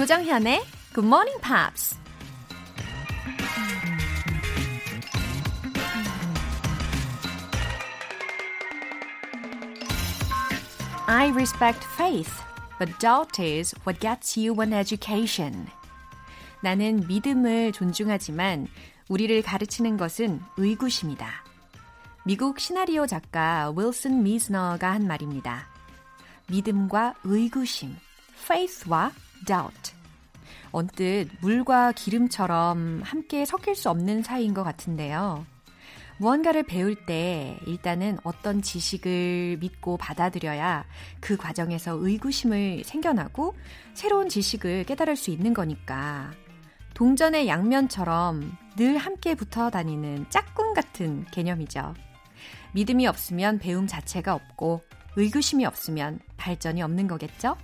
조정현의 Good Morning Pops. I respect faith, but doubt is what gets you an education. 나는 믿음을 존중하지만 우리를 가르치는 것은 의구심이다. 미국 시나리오 작가 윌슨 미즈너가 한 말입니다. 믿음과 의구심, faith와 doubt. 언뜻 물과 기름처럼 함께 섞일 수 없는 사이인 것 같은데요. 무언가를 배울 때 일단은 어떤 지식을 믿고 받아들여야 그 과정에서 의구심을 생겨나고 새로운 지식을 깨달을 수 있는 거니까 동전의 양면처럼 늘 함께 붙어 다니는 짝꿍 같은 개념이죠. 믿음이 없으면 배움 자체가 없고 의구심이 없으면 발전이 없는 거겠죠?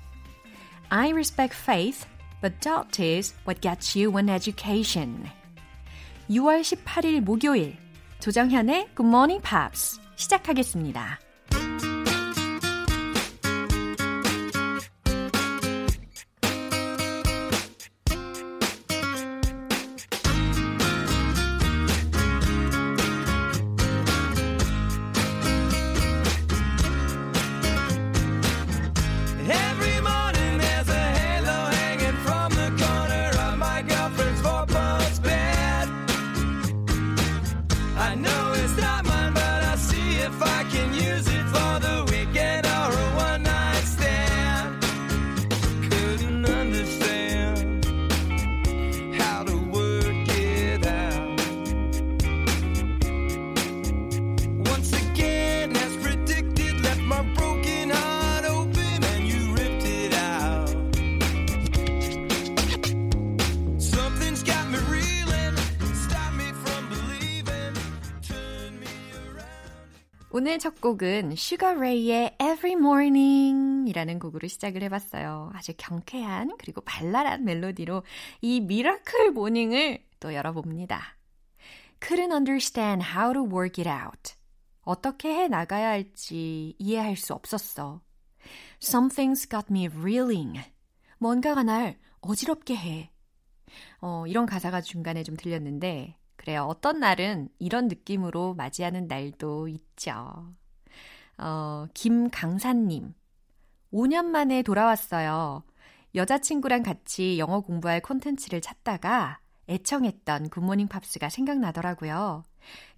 I respect faith, but doubt is what gets you an education. 6월 18일 목요일 조정현의 Good Morning Pops 시작하겠습니다. 오늘 첫 곡은 Sugar Ray의 Every Morning 이라는 곡으로 시작을 해봤어요. 아주 경쾌한 그리고 발랄한 멜로디로 이 miracle morning을 또 열어봅니다. Couldn't understand how to work it out. 어떻게 해 나가야 할지 이해할 수 없었어. Something's got me reeling. 뭔가가 날 어지럽게 해. 어, 이런 가사가 중간에 좀 들렸는데 그래요. 어떤 날은 이런 느낌으로 맞이하는 날도 있죠. 어, 김강사님. 5년 만에 돌아왔어요. 여자친구랑 같이 영어 공부할 콘텐츠를 찾다가 애청했던 굿모닝 팝스가 생각나더라고요.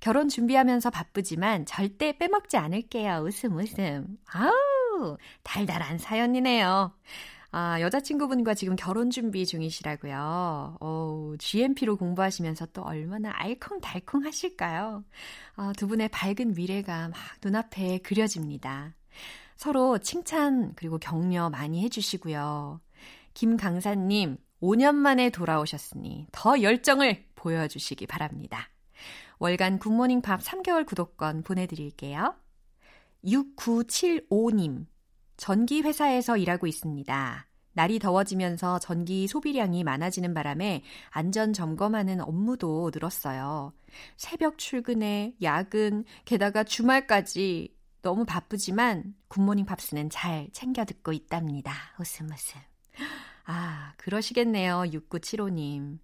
결혼 준비하면서 바쁘지만 절대 빼먹지 않을게요. 웃음 웃음. 아우, 달달한 사연이네요. 아, 여자친구분과 지금 결혼 준비 중이시라고요. 어, GMP로 공부하시면서 또 얼마나 알콩달콩 하실까요? 아, 두 분의 밝은 미래가 막 눈앞에 그려집니다. 서로 칭찬 그리고 격려 많이 해주시고요. 김 강사님, 5년 만에 돌아오셨으니 더 열정을 보여주시기 바랍니다. 월간 굿모닝 밥 3개월 구독권 보내드릴게요. 6975님, 전기 회사에서 일하고 있습니다. 날이 더워지면서 전기 소비량이 많아지는 바람에 안전 점검하는 업무도 늘었어요. 새벽 출근에 야근, 게다가 주말까지 너무 바쁘지만 굿모닝 팝스는 잘 챙겨 듣고 있답니다. 웃음 웃음. 아, 그러시겠네요. 6975님.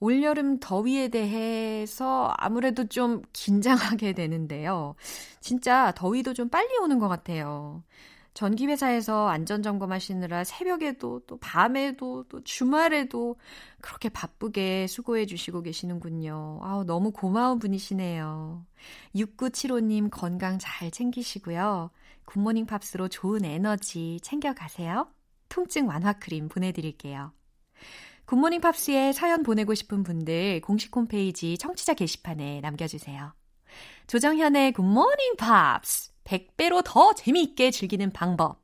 올여름 더위에 대해서 아무래도 좀 긴장하게 되는데요. 진짜 더위도 좀 빨리 오는 것 같아요. 전기회사에서 안전점검 하시느라 새벽에도 또 밤에도 또 주말에도 그렇게 바쁘게 수고해 주시고 계시는군요. 아우, 너무 고마운 분이시네요. 6975님 건강 잘 챙기시고요. 굿모닝 팝스로 좋은 에너지 챙겨가세요. 통증 완화 크림 보내드릴게요. 굿모닝 팝스에 사연 보내고 싶은 분들 공식 홈페이지 청취자 게시판에 남겨주세요. 조정현의 굿모닝 팝스 100배로 더 재미있게 즐기는 방법.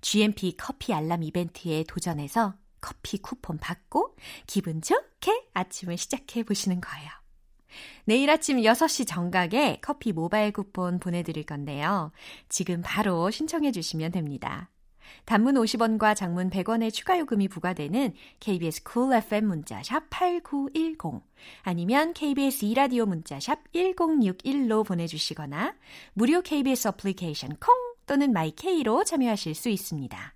GMP 커피 알람 이벤트에 도전해서 커피 쿠폰 받고 기분 좋게 아침을 시작해 보시는 거예요. 내일 아침 6시 정각에 커피 모바일 쿠폰 보내드릴 건데요. 지금 바로 신청해 주시면 됩니다. 단문 50원과 장문 100원의 추가 요금이 부과되는 KBS cool FM 문자 샵 8910 아니면 KBS 2라디오 문자 샵 1061로 보내 주시거나 무료 KBS 어플리케이션 콩 또는 마이케이로 참여하실 수 있습니다.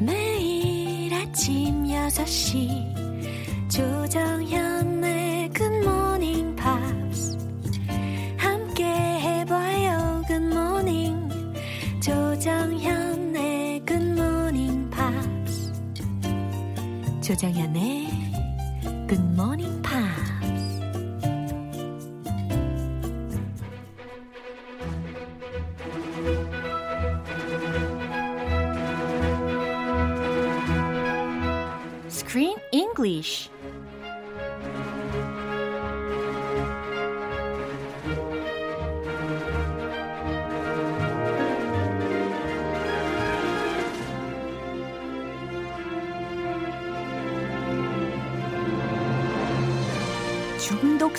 매일 아침 6시 조정현 조정현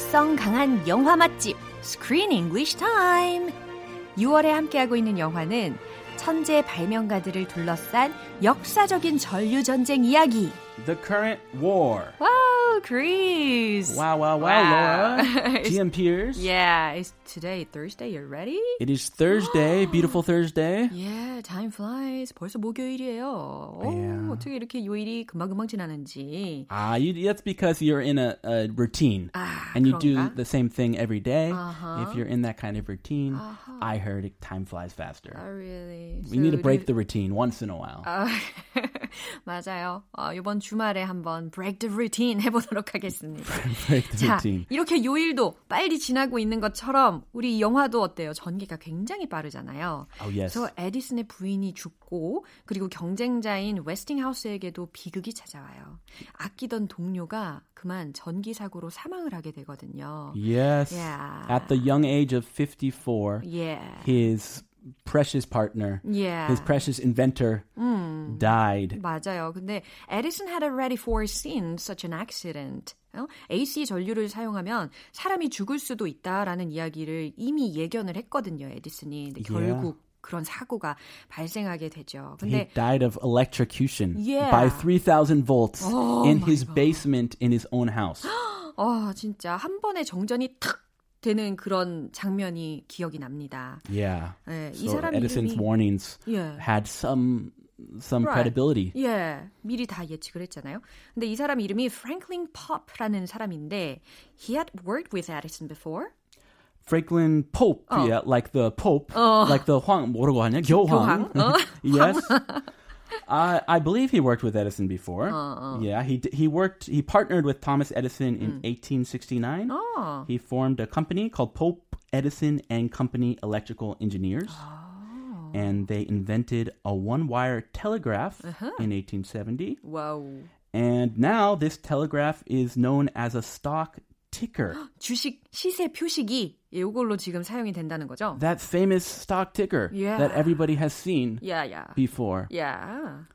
중독성 강한 영화 맛집 Screen English Time 6월에 함께하고 있는 영화는 천재 발명가들을 둘러싼 역사적인 전류 전쟁 이야기. The current war. Wow, Chris. Wow, wow, wow, Wow. Laura. GM Pierce. Yeah, it's today Thursday. You ready? It is Thursday, beautiful Thursday. Yeah, time flies. 벌써 목요일이에요. 오, Yeah. 어떻게 이렇게 요일이 금방금방 지나는지. Ah, you, that's because you're in a, a routine. 아, and you do 그런가? the same thing every day. Uh-huh. If you're in that kind of routine, I heard it, time flies faster. Oh, really? we need to So break it- the routine once in a while. 아, 맞아요. 어, 이번 주말에 한번 break the routine 해보도록 하겠습니다. break the 자, routine. 이렇게 요일도 빨리 지나고 있는 것처럼 우리 이 영화도 어때요? 전개가 굉장히 빠르잖아요. Oh, yes. 그래서 에디슨의 부인이 죽고 그리고 경쟁자인 웨스팅하우스에게도 비극이 찾아와요. 아끼던 동료가 그만 전기 사고로 사망을 하게 되거든요. Yes. Yeah. At the young age of 54, Yeah. his precious partner, Yeah. his precious inventor, died. 맞아요. 근데 에디슨 had already foreseen such an accident. 어? AC 전류를 사용하면 사람이 죽을 수도 있다라는 이야기를 이미 예견을 했거든요, 에디슨이. 근데 Yeah. 결국 그런 사고가 발생하게 되죠. He 근데 died of electrocution Yeah. by 3,000 volts Oh in his God. basement in his own house. 어, 진짜 한 번에 정전이 탁 되는 그런 장면이 기억이 납니다. Yeah. 예, 이 So 사람 Edison's 이름이 warnings 예. had some some Right. credibility. 예, 미리 다 예측을 했잖아요. 근데 이 사람 이름이 Franklin Pope라는 사람인데 he had worked with Edison before. Franklin Pope, 어. yeah, like the Pope, 어. like the 황 뭐라고 하냐? 교황. 교황. 어? yes. I believe he worked with Edison before. Uh, uh. Yeah, he he worked he partnered with Thomas Edison in mm. 1869. Oh. He formed a company called Pope Edison and Company Electrical Engineers. Oh. And they invented a one-wire telegraph uh-huh. in 1870. Wow. And now this telegraph is known as a stock ticker. 주식 시세 표식이 이걸로 지금 사용이 된다는 거죠? that famous stock ticker Yeah. that everybody has seen 야, 야. before. 야.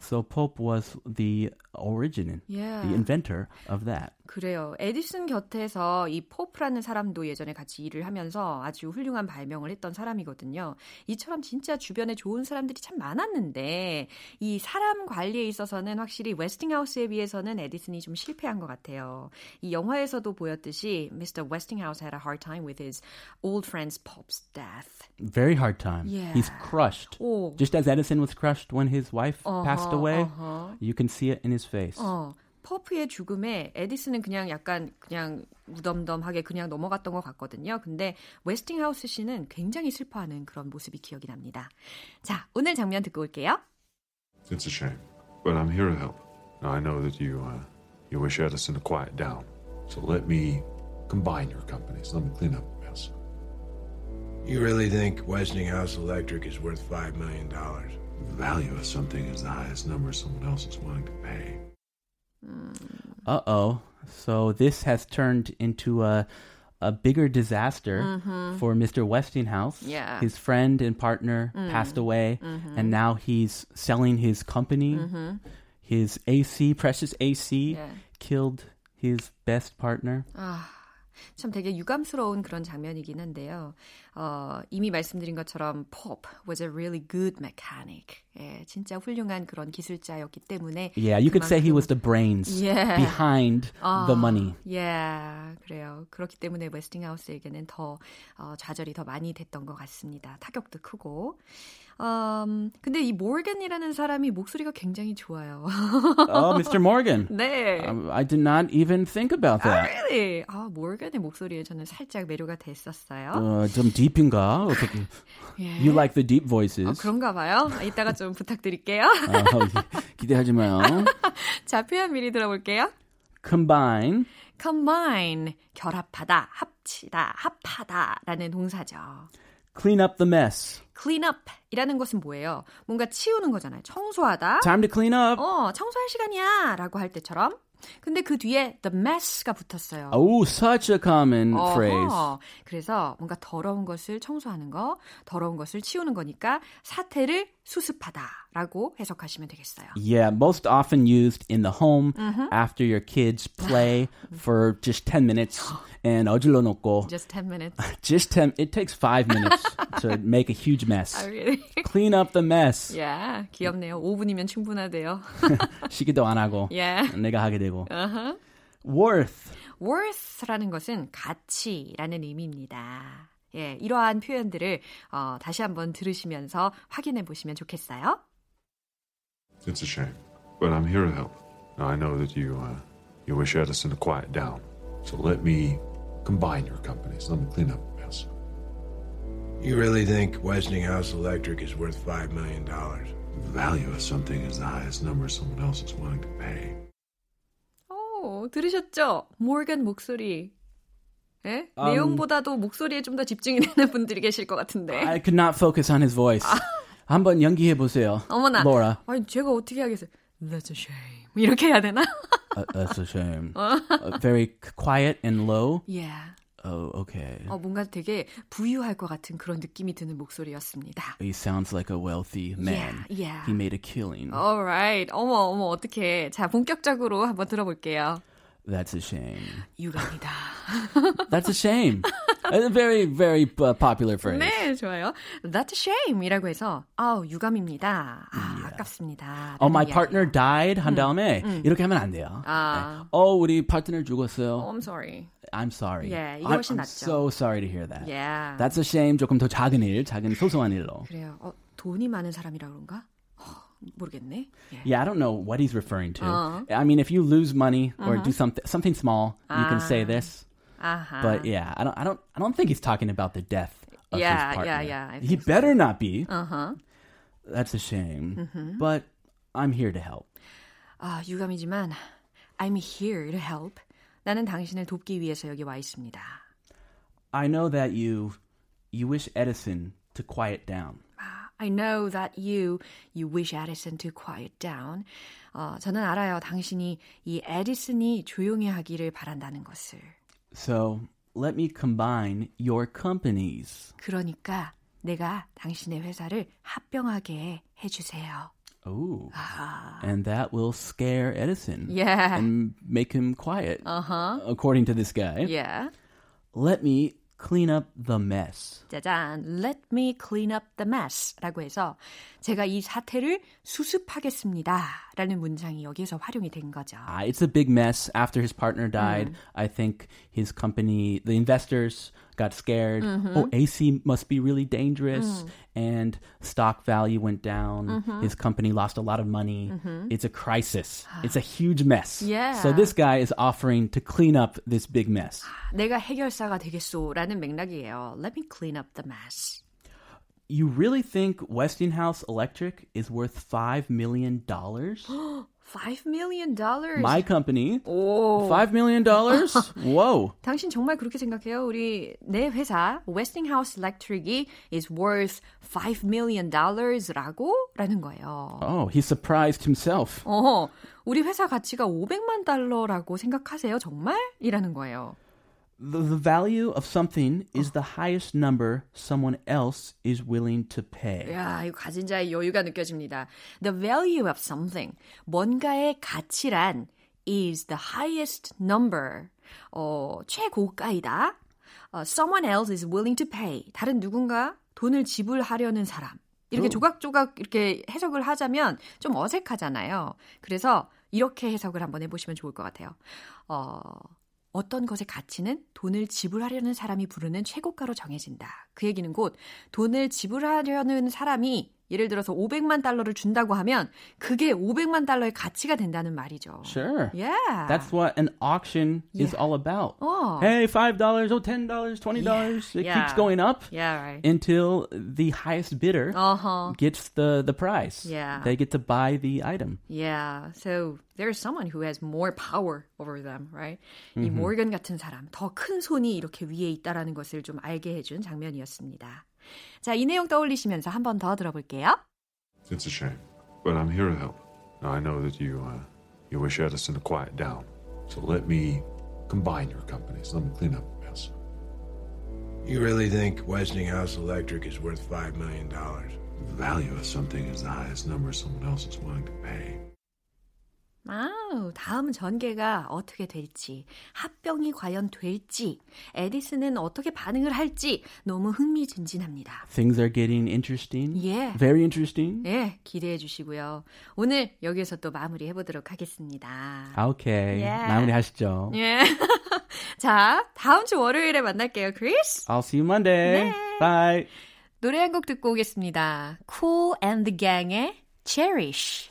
So Pope was the origin, Yeah. the inventor of that. 그래요. 에디슨 곁에서 이 포프라는 사람도 예전에 같이 일을 하면서 아주 훌륭한 발명을 했던 사람이거든요. 이처럼 진짜 주변에 좋은 사람들이 참 많았는데 이 사람 관리에 있어서는 확실히 웨스팅하우스에 비해서는 에디슨이 좀 실패한 것 같아요. 이 영화에서도 보였듯이 Mr. Westinghouse had a hard time with his old friend's Pop's death. Very hard time. Yeah. He's crushed. 오. Just as Edison was crushed when his wife passed 어허, away, 어허. you can see it in his face. 어, 퍼프의 죽음에 에디슨은 그냥 약간 그냥 무덤덤하게 그냥 넘어갔던 것 같거든요. 근데 웨스팅하우스 씨는 굉장히 슬퍼하는 그런 모습이 기억이 납니다. 자, 오늘 장면 듣고 올게요. It's a shame, but I'm here to help. Now I know that you uh, you wish Edison to quiet down, so let me combine your companies. Let me clean up the mess. You really think Westinghouse Electric is worth $5 million? The value of something is the highest number someone else is willing to pay. Uh oh. So this has turned into a a bigger disaster for Mr. Westinghouse. Mm-hmm. Yeah. His friend and partner passed away, and now he's selling his company. His AC, precious AC, Yeah. killed his best partner. 아, 참 되게 유감스러운 그런 장면이긴 한데요. 어, 이미 말씀드린 것처럼 Pop was a really good mechanic. 예, 진짜 훌륭한 그런 기술자였기 때문에 Yeah, you could say he was the brains Yeah. behind the money. 예, 그래요. 그렇기 때문에 웨스팅하우스에게는 더 어, 좌절이 더 많이 됐던 것 같습니다. 타격도 크고. 음, 근데 이 모건이라는 사람이 목소리가 굉장히 좋아요. oh, Mr. Morgan. 네. Um, I did not even think about 아, that. really? 아, 모건의 목소리에 저는 살짝 매료가 됐었어요. 어, 좀 deep인가? 어떻게? 예. You like the deep voices. 어, 그런가 봐요. 이따가 좀 부탁드릴게요. 어, 기대하지 마요. 자, 표현 미리 들어볼게요. Combine combine, 결합하다, 합치다, 합하다라는 동사죠. clean up the mess. Clean up 이라는 것은 뭐예요? 뭔가 치우는 거잖아요. 청소하다. Time to clean up. 어, 청소할 시간이야 라고 할 때처럼. 근데 그 뒤에 the mess가 붙었어요. Oh, such a common 어허. phrase. 그래서 뭔가 더러운 것을 청소하는 거, 더러운 것을 치우는 거니까 사태를 수습하다 라고 해석하시면 되겠어요. Yeah, most often used in the home after your kids play for just 10 minutes and 어질러 놓고 Just 10 minutes. just 10 it takes 5 minutes to make a huge mess. 아, really? Clean up the mess. yeah, 귀엽네요. 5분이면 충분하대요. 시기도 안 하고 yeah. 내가 하게 되고. Uh-huh. worth worth라는 것은 가치라는 의미입니다. 예, 이러한 표현들을 어, 다시 한번 들으시면서 확인해 보시면 좋겠어요. It's a shame, but I'm here to help. Now, I know that you uh, you wish Edison to quiet down, so let me combine your companies. Let me clean up the mess. You really think Westinghouse Electric is worth $5 million? The value of something is the highest number someone else is willing to pay. 오, 들으셨죠? 모건 목소리. 예? 음. 내용보다도 목소리에 좀 더 집중이 되는 분들이 계실 것 같은데. I could not focus on his voice. 한번 연기해 보세요. 어머나. Laura. 아니, 제가 어떻게 하겠어요? That's a shame. 이렇게 해야 되나? Uh, that's a shame. Uh, very quiet and low. yeah. Oh, okay. 어, 뭔가 되게 부유할 것 같은 그런 느낌이 드는 목소리였습니다. He sounds like a wealthy man. Yeah, yeah. He made a killing. Alright. 어머, 어머, 어떡해. 자, 본격적으로 한번 들어볼게요. That's a shame. 유감이다. That's a shame. a very, very uh, popular phrase. 네, 좋아요. That's a shame 이라고 해서, 아우, 유감입니다. 아, 아깝습니다. Oh, my 라는 partner died 한 다음에 이렇게 하면 안 돼요. 아. 네. 어, 우리 파트너 죽었어요. Oh, I'm sorry. I'm sorry. 예, 이게 훨씬 I'm 낫죠. so sorry to hear that. Yeah. That's a shame. 조금 더 작은 일, 작은 소소한 일로. 그래요. 어, 돈이 많은 사람이라 그런가? 어, 모르겠네. 예. Yeah, I don't know what he's referring to. Uh-huh. I mean, if you lose money or do something something small, you can say this. 아하. But yeah, I don't, I don't, I don't think he's talking about the death of Yeah, his partner. yeah, yeah, I He think so. better not be. Uh-huh. That's a shame. Mm-hmm. But I'm here to help. 아, 유감이지만 I'm here to help. 나는 당신을 돕기 위해서 여기 와 있습니다. I know that you, you wish Edison to quiet down. I know that you, you wish Edison to quiet down. 어, 저는 알아요. 당신이 이 에디슨이 조용히 하기를 바란다는 것을. So let me combine your companies. 그러니까 내가 당신의 회사를 합병하게 해주세요. Oh, and that will scare Edison Yeah. and make him quiet. Uh-huh. According to this guy, Yeah. let me clean up the mess. 짜잔. Let me clean up the mess. 라고 해서 제가 이 사태를 수습하겠습니다. 라는 문장이 여기에서 활용이 된 거죠. Uh, it's a big mess after his partner died. I think his company, the investors got scared. Oh, AC must be really dangerous. And stock value went down. His company lost a lot of money. It's a crisis. It's a huge mess. Yeah. So this guy is offering to clean up this big mess. 내가 해결사가 되겠소. 라는 맥락이에요. Let me clean up the mess. You really think Westinghouse Electric is worth $5 million? Five million dollars. My company? 오. $5 million? Whoa. 당신 정말 그렇게 생각해요? 우리 내 회사 Westinghouse Electric이 is worth 5 million dollars라고 라는 거예요. Oh, he surprised himself. 어, 우리 회사 가치가 500만 달러라고 생각하세요? 정말? 이라는 거예요. The, the value of something is the highest number someone else is willing to pay. 야, 이거 가진 자의 여유가 느껴집니다. The value of something. 뭔가의 가치란 is the highest number. 어, 최고가이다. 어, someone else is willing to pay. 다른 누군가 돈을 지불하려는 사람. 이렇게 조각조각 이렇게 해석을 하자면 좀 어색하잖아요. 그래서 이렇게 해석을 한번 해보시면 좋을 것 같아요. 어, 어떤 것의 가치는 돈을 지불하려는 사람이 부르는 최고가로 정해진다. 그 얘기는 곧 돈을 지불하려는 사람이 예를 들어서 500만 달러를 준다고 하면 그게 500만 달러의 가치가 된다는 말이죠. Sure. Yeah. That's what an auction is Yeah. all about. Oh. Hey, $5, oh, $10, $20. It Yeah. keeps going up Yeah, right. until the highest bidder Uh-huh. gets the, the price. Yeah. They get to buy the item. Yeah. So there's someone who has more power over them, right? 이 모건 같은 사람, 더 큰 손이 이렇게 위에 있다라는 것을 좀 알게 해준 장면이었습니다. 자, 이 내용 떠올리시면서 한 번 더 들어볼게요. It's a shame, but I'm here to help. Now, I know that you uh, you wish Edison to quiet down, so let me combine your companies. Let me clean up the mess. You really think Westinghouse Electric is worth $5 million? The value of something is the highest number someone else is willing to pay. 아우, 다음 전개가 어떻게 될지, 합병이 과연 될지, 에디슨은 어떻게 반응을 할지 너무 흥미진진합니다. Things are getting interesting. 예. Very interesting. 네, 기대해 주시고요. 오늘 여기서 또 마무리해 보도록 하겠습니다. Okay. Yeah. 마무리 하시죠. 예. 자, 다음 주 월요일에 만날게요, 크리스. I'll see you Monday. 네. Bye. 노래 한 곡 듣고 오겠습니다. Kool and the Gang의 Cherish.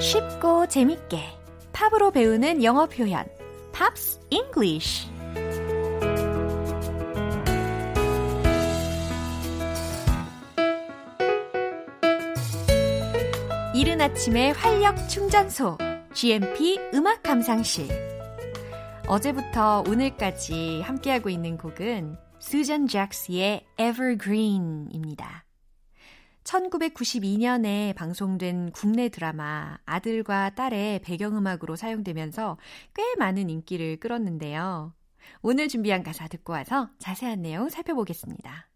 쉽고 재밌게 팝으로 배우는 영어 표현 Pops English 이른 아침의 활력 충전소 GMP 음악 감상실 어제부터 오늘까지 함께하고 있는 곡은 수전 잭스의 Evergreen입니다. 1992년에 방송된 국내 드라마 아들과 딸의 배경음악으로 사용되면서 꽤 많은 인기를 끌었는데요. 오늘 준비한 가사 듣고 와서 자세한 내용 살펴보겠습니다.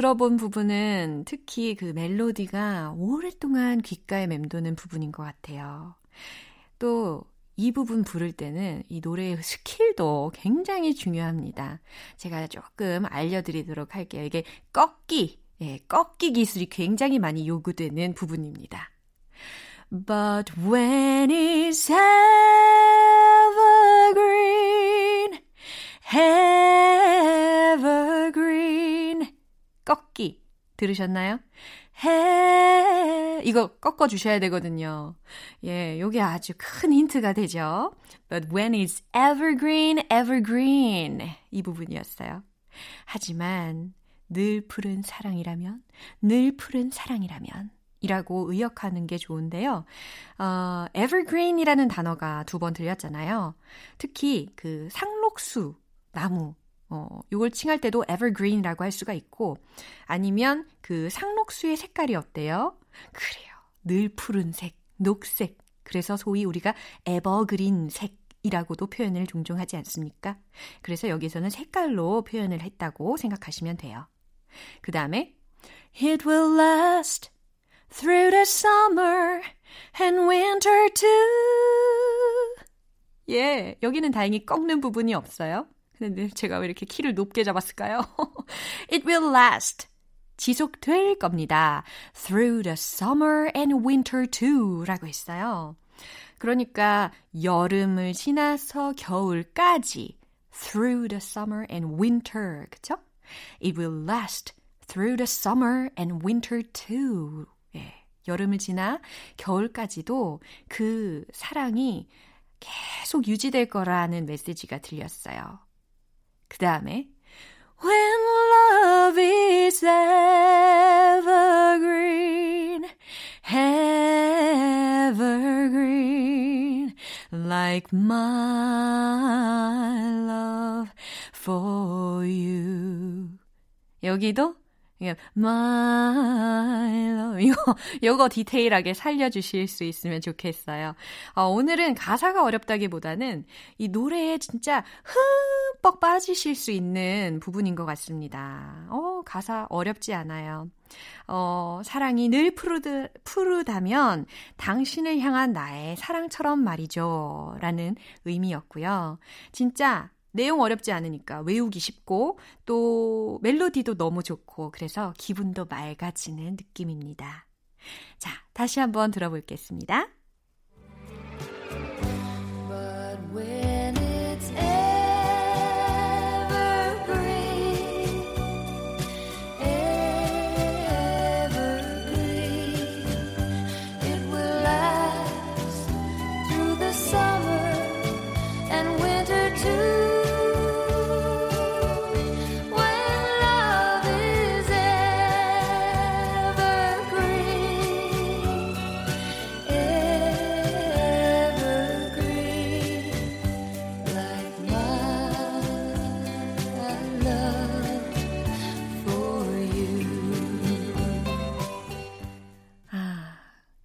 들어본 부분은 특히 그 멜로디가 오랫동안 귓가에 맴도는 부분인 것 같아요. 또 이 부분 부를 때는 이 노래의 스킬도 굉장히 중요합니다. 제가 조금 알려드리도록 할게요. 이게 꺾기, 예, 꺾기 기술이 굉장히 많이 요구되는 부분입니다. But when it's evergreen, evergreen. 꺾기. 들으셨나요? 해. 이거 꺾어 주셔야 되거든요. 예, 요게 아주 큰 힌트가 되죠. But when it's evergreen, evergreen. 이 부분이었어요. 하지만 늘 푸른 사랑이라면, 늘 푸른 사랑이라면. 이라고 의역하는 게 좋은데요. 어, evergreen이라는 단어가 두 번 들렸잖아요. 특히 그 상록수, 나무, 어, 요걸 칭할 때도 evergreen이라고 할 수가 있고, 아니면 그 상록수의 색깔이 어때요? 그래요. 늘 푸른색, 녹색. 그래서 소위 우리가 evergreen 색이라고도 표현을 종종 하지 않습니까? 그래서 여기서는 색깔로 표현을 했다고 생각하시면 돼요. 그 다음에, It will last through the summer and winter too. 예, 여기는 다행히 꺾는 부분이 없어요. 근데 제가 왜 이렇게 키를 높게 잡았을까요? It will last. 지속될 겁니다. Through the summer and winter too. 라고 했어요. 그러니까 여름을 지나서 겨울까지. Through the summer and winter. 그쵸? It will last through the summer and winter too. 예, 여름을 지나 겨울까지도 그 사랑이 계속 유지될 거라는 메시지가 들렸어요. 그 다음에 When love is evergreen, evergreen, like my love for you. 여기도 이게 my love 이거 요거 디테일하게 살려주실 수 있으면 좋겠어요. 어, 오늘은 가사가 어렵다기보다는 이 노래에 진짜 흠뻑 빠지실 수 있는 부분인 것 같습니다. 어, 가사 어렵지 않아요. 어, 사랑이 늘 푸르드, 푸르다면 당신을 향한 나의 사랑처럼 말이죠. 라는 의미였고요. 진짜 내용 어렵지 않으니까 외우기 쉽고 또 멜로디도 너무 좋고 그래서 기분도 맑아지는 느낌입니다. 자, 다시 한번 들어볼겠습니다.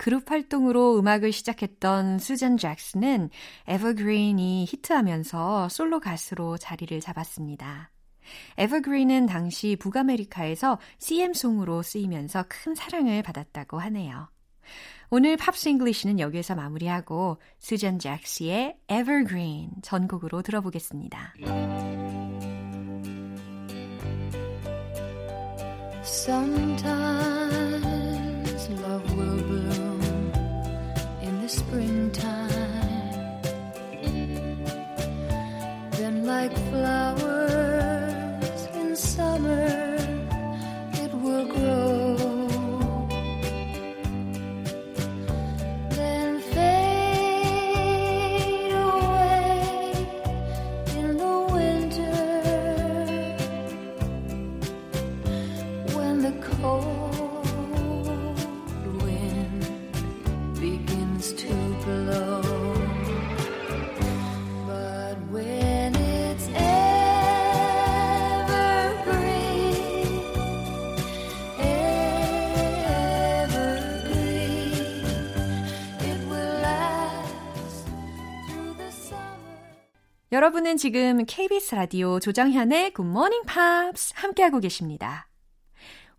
그룹 활동으로 음악을 시작했던 수잔 잭스는 Evergreen이 히트하면서 솔로 가수로 자리를 잡았습니다. Evergreen은 당시 북아메리카에서 CM송으로 쓰이면서 큰 사랑을 받았다고 하네요. 오늘 Pops English는 여기에서 마무리하고 수잔 잭스의 Evergreen 전곡으로 들어보겠습니다. Sometimes 여러분은 지금 KBS 라디오 조정현의 Morning Pops 함께하고 계십니다.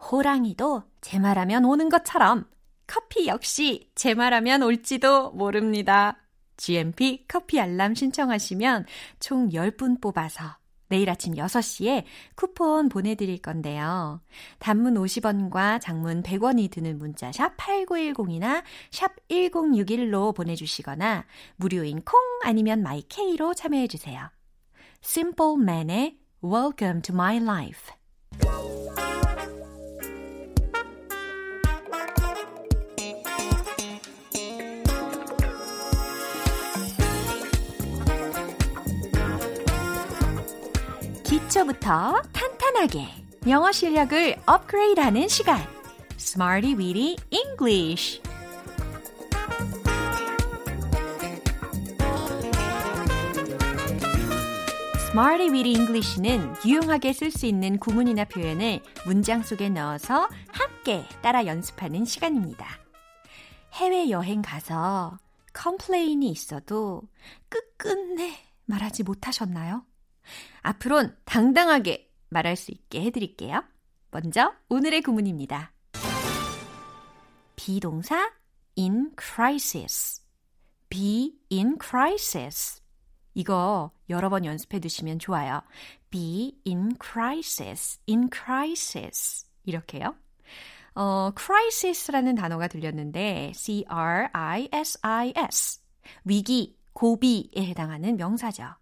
호랑이도 제 말하면 오는 것처럼 커피 역시 제 말하면 올지도 모릅니다. GMP 커피 알람 신청하시면 총 10분 뽑아서 내일 아침 6시에 쿠폰 보내드릴 건데요. 단문 50원과 장문 100원이 드는 문자 샵 8910이나 샵 1061로 보내주시거나 무료인 콩 아니면 마이케이로 참여해주세요. Simple Man의 Welcome to My Life 기초부터 탄탄하게 영어 실력을 업그레이드하는 시간 Smarty Weedy English Smarty Witty English는 유용하게 쓸 수 있는 구문이나 표현을 문장 속에 넣어서 함께 따라 연습하는 시간입니다. 해외여행 가서 complain이 있어도 끝끝내 말하지 못하셨나요? 앞으론 당당하게 말할 수 있게 해드릴게요. 먼저 오늘의 구문입니다. be동사 in crisis. be in crisis. 이거 여러 번 연습해 두시면 좋아요. be in crisis. in crisis. 이렇게요. 어, crisis라는 단어가 들렸는데 C-R-I-S-I-S. 위기, 고비에 해당하는 명사죠.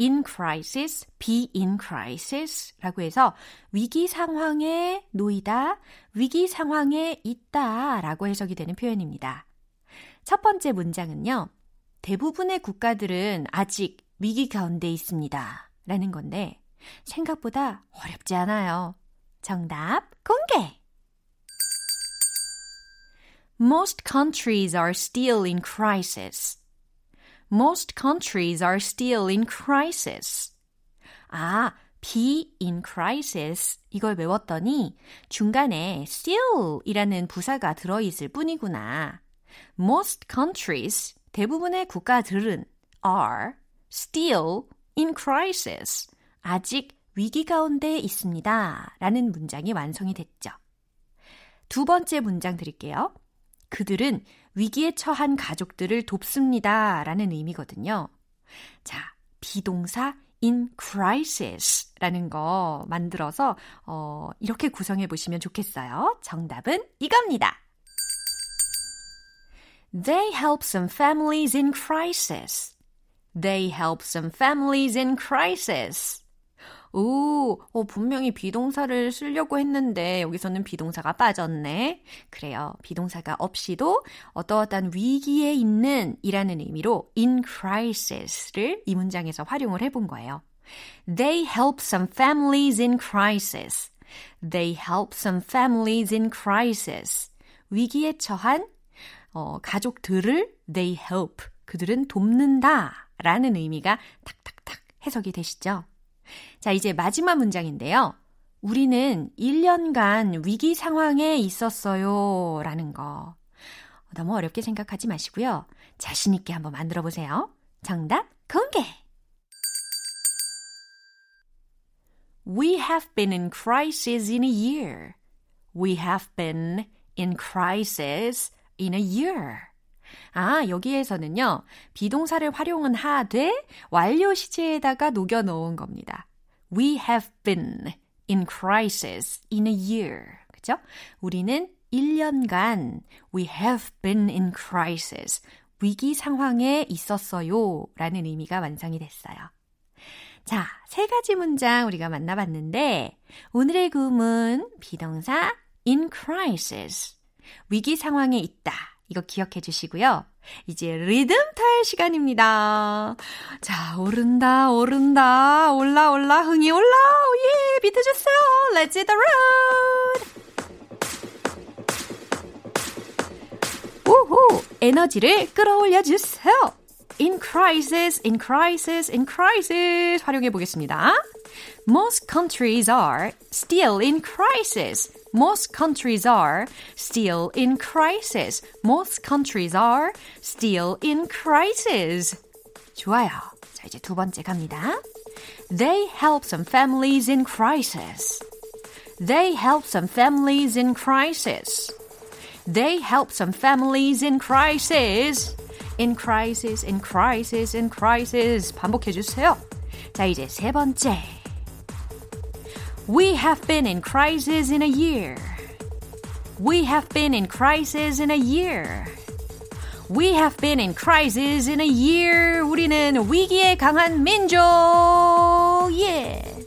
In crisis, be in crisis 라고 해서 위기 상황에 놓이다, 위기 상황에 있다 라고 해석이 되는 표현입니다. 첫 번째 문장은요. 대부분의 국가들은 아직 위기 가운데 있습니다. 라는 건데 생각보다 어렵지 않아요. 정답 공개! Most countries are still in crisis. Most countries are still in crisis. 아, be in crisis. 이걸 외웠더니 중간에 still 이라는 부사가 들어있을 뿐이구나. Most countries, 대부분의 국가들은 are still in crisis. 아직 위기 가운데 있습니다. 라는 문장이 완성이 됐죠. 두 번째 문장 드릴게요. 그들은 위기에 처한 가족들을 돕습니다. 라는 의미거든요. 자, 비동사 in crisis 라는 거 만들어서 어, 이렇게 구성해 보시면 좋겠어요. 정답은 이겁니다. They help some families in crisis. They help some families in crisis. 오, 어, 분명히 비동사를 쓰려고 했는데 여기서는 비동사가 빠졌네. 그래요. 비동사가 없이도 어떠어떤 위기에 있는 이라는 의미로 in crisis를 이 문장에서 활용을 해본 거예요. They help some families in crisis. They help some families in crisis. 위기에 처한 어, 가족들을 they help. 그들은 돕는다 라는 의미가 탁탁탁 해석이 되시죠? 자, 이제 마지막 문장인데요. 우리는 1년간 위기 상황에 있었어요. 라는 거. 너무 어렵게 생각하지 마시고요. 자신있게 한번 만들어 보세요. 정답 공개! We have been in crisis in a year. We have been in crisis in a year. 아, 여기에서는요, 비동사를 활용은 하되 완료 시제에다가 녹여 놓은 겁니다. We have been in crisis in a year. 그죠? 우리는 1년간 we have been in crisis. 위기 상황에 있었어요. 라는 의미가 완성이 됐어요. 자, 세 가지 문장 우리가 만나봤는데, 오늘의 구문, 비동사 in crisis. 위기 상황에 있다. 이거 기억해 주시고요. 이제 리듬 탈 시간입니다. 자, 오른다, 오른다, 올라, 올라, 흥이 올라, 예, 비트 주세요. Let's hit the road! 우후, 에너지를 끌어올려 주세요. In crisis, in crisis, in crisis. 활용해 보겠습니다. Most countries are still in crisis. Most countries are still in crisis. Most countries are still in crisis. 좋아요. 자, 이제 두 번째 갑니다. They help some families in crisis. They help some families in crisis. They help some families in crisis. In crisis, in crisis, in crisis. 반복해 주세요. 자, 이제 세 번째. We have been in crisis in a year. We have been in crisis in a year. We have been in crisis in a year. 우리는 위기에 강한 민족. 예. Yeah.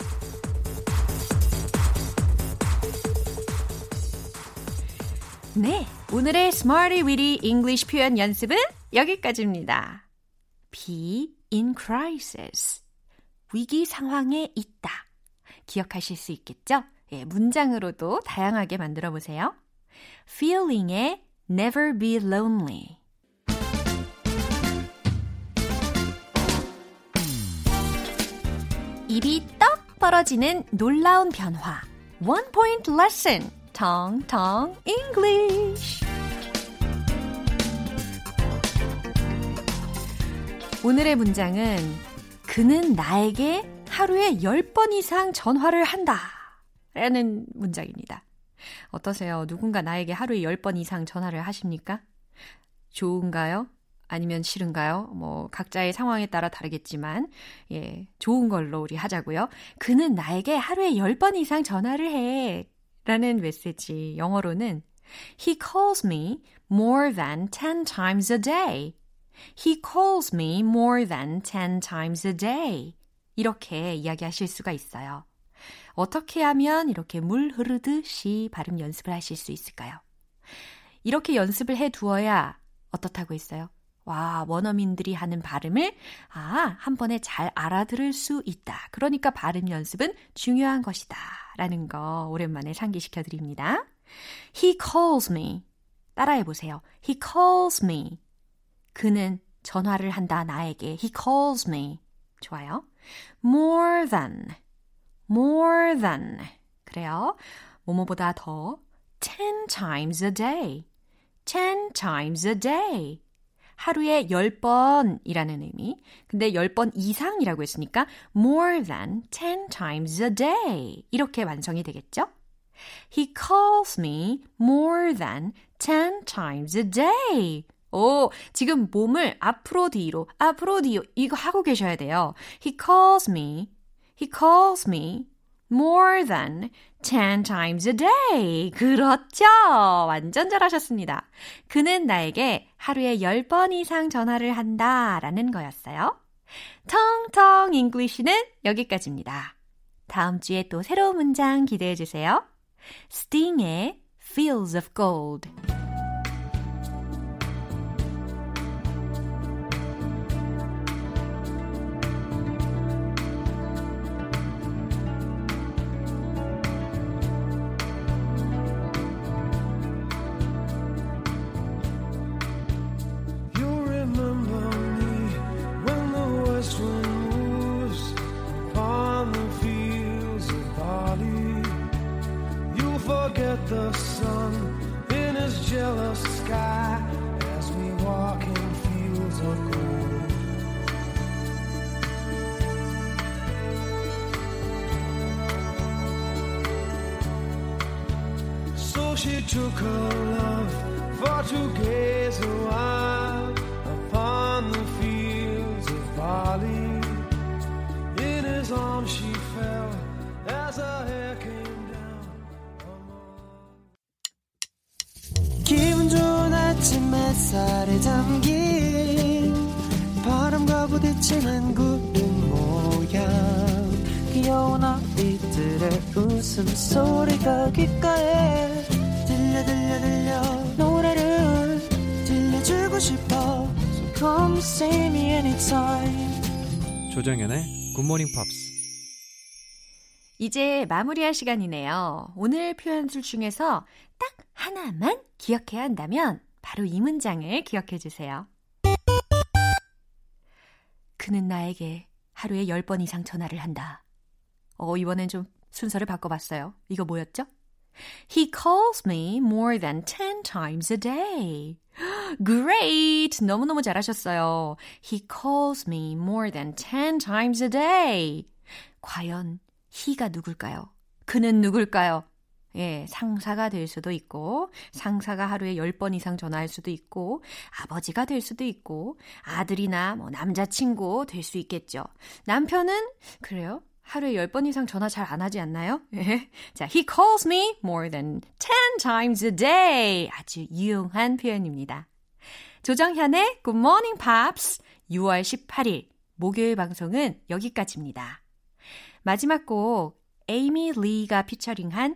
네, 오늘의 Smarty Weedy English 표현 연습은 여기까지입니다. Be in crisis. 위기 상황에 있다. 기억하실 수 있겠죠? 예, 문장으로도 다양하게 만들어 보세요. Feeling의 Never Be Lonely. 입이 떡 벌어지는 놀라운 변화. One Point Lesson. 텅텅 English. 오늘의 문장은 그는 나에게 하루에 10번 이상 전화를 한다. 라는 문장입니다. 어떠세요? 누군가 나에게 하루에 10번 이상 전화를 하십니까? 좋은가요? 아니면 싫은가요? 뭐, 각자의 상황에 따라 다르겠지만, 예, 좋은 걸로 우리 하자고요. 그는 나에게 하루에 10번 이상 전화를 해. 라는 메시지. 영어로는 He calls me more than 10 times a day. He calls me more than 10 times a day. 이렇게 이야기하실 수가 있어요. 어떻게 하면 이렇게 물 흐르듯이 발음 연습을 하실 수 있을까요? 이렇게 연습을 해 두어야 어떻다고 했어요? 와, 원어민들이 하는 발음을 아, 한 번에 잘 알아들을 수 있다. 그러니까 발음 연습은 중요한 것이다. 라는 거 오랜만에 상기시켜 드립니다. He calls me. 따라해 보세요. He calls me. 그는 전화를 한다 나에게. He calls me. 좋아요. More than. More than. 그래요. 뭐뭐보다 더. Ten times a day. Ten times a day. 하루에 10번이라는 의미. 근데 10번 이상이라고 했으니까 more than 10 times a day. 이렇게 완성이 되겠죠? He calls me more than 10 times a day. 오, 지금 몸을 앞으로 뒤로, 앞으로 뒤로 이거 하고 계셔야 돼요. He calls me, he calls me more than 10 times a day. 그렇죠. 완전 잘하셨습니다. 그는 나에게 하루에 10번 이상 전화를 한다 라는 거였어요. 텅텅 English는 여기까지입니다. 다음 주에 또 새로운 문장 기대해 주세요. Sting의 Fields of Gold. Sun in his jealous sky as we walk in fields of gold. So she took her love for to gaze a while upon the fields of barley. In his arms she fell as her hair 햇살에 담긴 바람과 부딪히는 구름 모양. 귀여운 아이들의 웃음소리가 귓가에 들려 들려 들려. 노래를 들려주고 싶어. So come see me anytime. 조정연의 굿모닝 팝스 이제 마무리할 시간이네요. 오늘 표현들 중에서 딱 하나만 기억해야 한다면 바로 이 문장을 기억해 주세요. 그는 나에게 하루에 10번 이상 전화를 한다. 어, 이번엔 좀 순서를 바꿔봤어요. 이거 뭐였죠? He calls me more than 10 times a day. Great! 너무너무 잘하셨어요. He calls me more than 10 times a day. 과연 he가 누굴까요? 그는 누굴까요? 예, 상사가 될 수도 있고, 상사가 하루에 10번 이상 전화할 수도 있고, 아버지가 될 수도 있고, 아들이나 뭐 남자친구 될 수 있겠죠. 남편은, 그래요? 하루에 10번 이상 전화 잘 안 하지 않나요? 예. 자, he calls me more than 10 times a day. 아주 유용한 표현입니다. 조정현의 Good Morning Pops 6월 18일 목요일 방송은 여기까지입니다. 마지막 곡 에이미 리가 피처링한